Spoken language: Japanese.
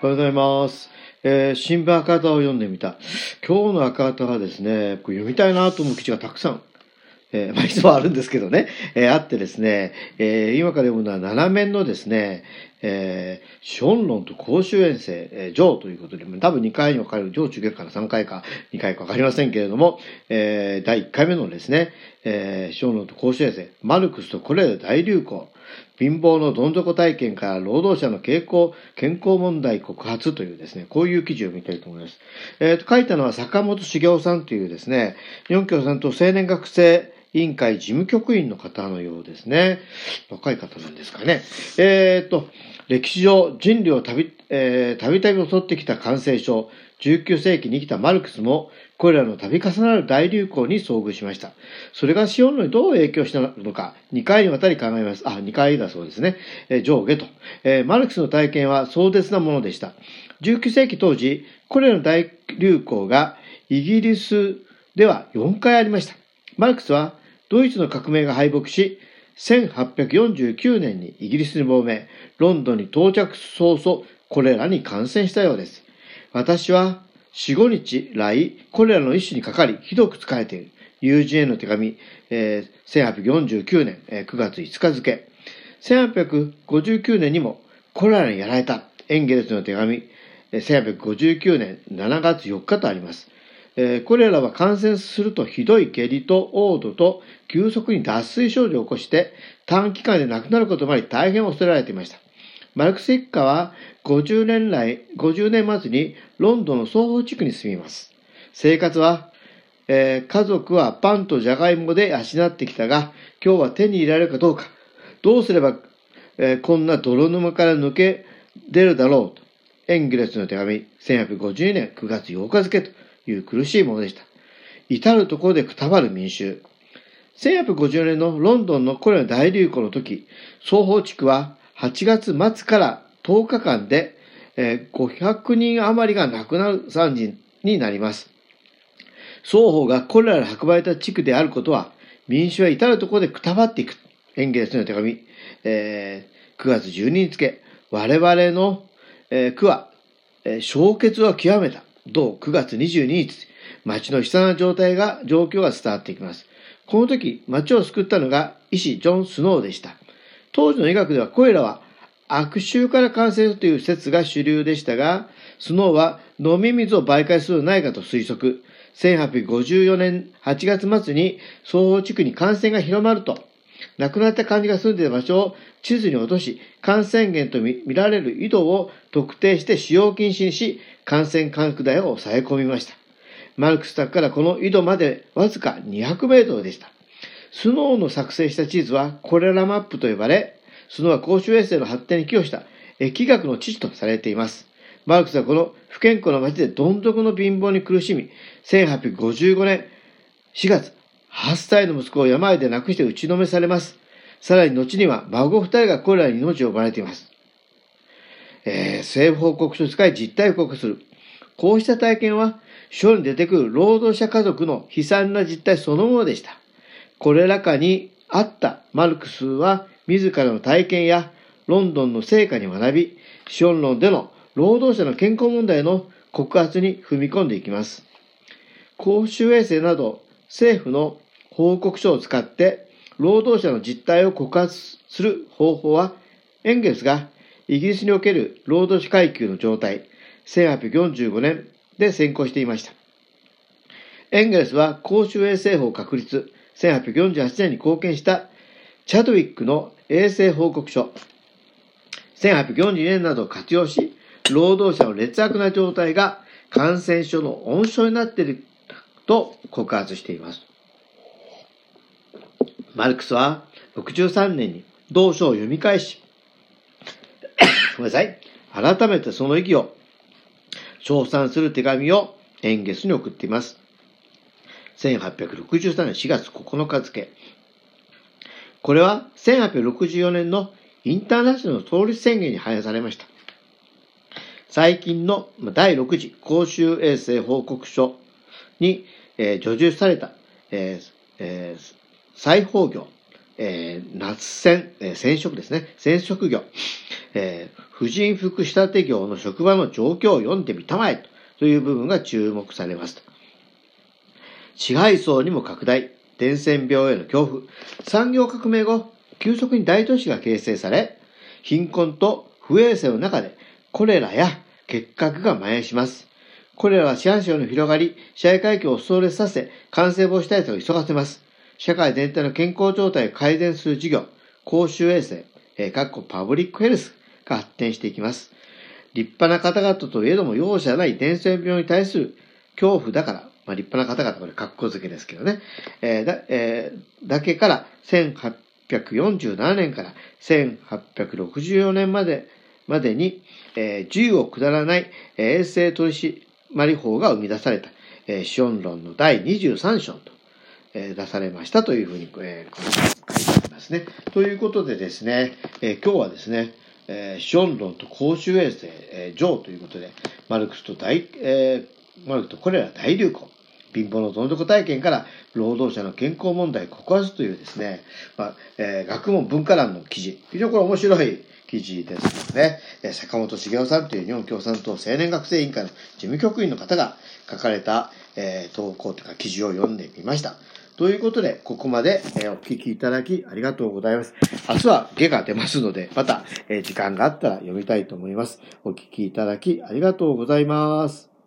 おはようございます。えー新聞赤旗を読んでみた。今日の赤旗はですね、これ読みたいなと思う記事がたくさん、えー まあ、いつもあるんですけどね、えーあってですね、え今から読むのは7面のですね、えー、ションロンと公衆遠征、えー、上ということで、多分2回に分かれる上中下から3回か2回か分かりませんけれども、えー第1回目のですね、えーションロンと公衆遠征、マルクスとこれら大流行、貧乏のどん底体験から労働者の傾向、健康問題告発というですね、こういう記事を見たいと思います。えーと、書いたのは坂本茂雄さんというですね、日本共産党青年学生委員会事務局員の方のようですね。若い方なんですかね。えーと、歴史上人類をたび、えーたびたび襲ってきた感染症、19世紀に生きたマルクスも、これらの度重なる大流行に遭遇しました。それが資本論にどう影響したのか、2回にわたり考えます。あ、2回だそうですね。えー上下と、えーマルクスの体験は壮絶なものでした。19世紀当時、これらの大流行がイギリスでは4回ありました。マルクスはドイツの革命が敗北し、1849年にイギリスに亡命、ロンドンに到着早々、これらに感染したようです。私は4、5日来、これらの一種にかかり、ひどく疲れている。友人への手紙、えー1849年、えー9月5日付。1859年にも、これらにやられた。エンゲルスの手紙、1859年7月4日とあります。えこれらは感染するとひどい下痢と嘔吐と急速に脱水症状を起こして短期間で亡くなることもあり大変恐れられていました。マルクス一家は50年来、50年末にロンドンの双方地区に住みます。生活は、えー家族はパンとジャガイモで養ってきたが、今日は手に入れられるかどうか、どうすれば、えーこんな泥沼から抜け出るだろうと。エンゲルスの手紙、1852年9月8日付という苦しいものでした。至るところでくたばる民衆。1850年のロンドンのコレラ大流行の時、双方地区は8月末から10日間で、500人余りが亡くなる惨事になります。双方がコレラで運ばれた地区であることは、民衆は至るところでくたばっていく。エンゲルスの手紙、えー9月12日付。我々の、えー区は、えー消結を極めた。同9月22日、町の悲惨な状態が、状況が伝わっていきます。この時、町を救ったのが医師ジョン・スノーでした。当時の医学ではこれらは悪臭から感染するという説が主流でしたが、スノーは飲み水を媒介するのではないかと推測。1854年8月末に双方地区に感染が広まると、亡くなった患者が住んでいる場所を地図に落とし、感染源と見られる井戸を特定して使用禁止にし、感染拡大を抑え込みました。マルクス宅からこの井戸までわずか200メートルでした。スノーの作成した地図はコレラマップと呼ばれ、スノーは公衆衛生の発展に寄与した疫学の父とされています。マルクスはこの不健康な町でどん底の貧乏に苦しみ、1855年4月、8歳の息子を病で亡くして打ちのめされます。さらに後には孫二人がコレラに命を奪われています。えー政府報告書を使い実態を報告する。こうした体験は、書に出てくる労働者家族の悲惨な実態そのものでした。これらかにあったマルクスは、自らの体験やロンドンの成果に学び、資本論での労働者の健康問題の告発に踏み込んでいきます。公衆衛生など政府の報告書を使って労働者の実態を告発する方法は、エンゲルスがイギリスにおける労働者階級の状態、1845年で先行していました。エンゲルスは公衆衛生法確立、1848年に貢献したチャドウィックの衛生報告書、1842年などを活用し、労働者の劣悪な状態が感染症の温床になっていると告発しています。マルクスは63年に同書を読み返し、ごめんなさい。改めてその意義を称賛する手紙をエンゲスに送っています。1863年4月9日付。これは1864年のインターナショナル創立宣言に反映されました。最近の第6次公衆衛生報告書に、えー、叙述された、えーえー、裁縫業、えー、夏染、えー、染色ですね。染色業、えー、婦人服仕立て業の職場の状況を読んでみたまえという部分が注目されます。支配層にも拡大、伝染病への恐怖。産業革命後、急速に大都市が形成され、貧困と不衛生の中でコレラや結核が蔓延します。これらは市販症の広がり、社会環境をストレスさせ、感染防止対策を急がせます。社会全体の健康状態を改善する事業、公衆衛生、えー、かっこパブリックヘルスが発展していきます。立派な方々といえども容赦ない伝染病に対する恐怖だから、まあ、立派な方々、これ格好付けですけどね、えー、だえー、だけから1847年から1864年までまでに、えー、自由を下らない、衛生取締法が生み出された、えー、資本論の第23章と、出されましたというふうに、えー、書いてありますね。ということでですね、えー、今日はですね、えー、資本論と公衆衛生、えー、上ということで、マルクスと大、えー、マルクスとこれら大流行。貧乏のどん底体験から労働者の健康問題告発というですね、まあえー、学問文化欄の記事。非常にこれ面白い記事ですので、坂本茂雄さんという日本共産党青年学生委員会の事務局員の方が書かれた、えー、投稿というか記事を読んでみました。ということで、ここまで、え、お聞きいただきありがとうございます。明日は下が出ますので、また、え、時間があったら読みたいと思います。お聞きいただきありがとうございます。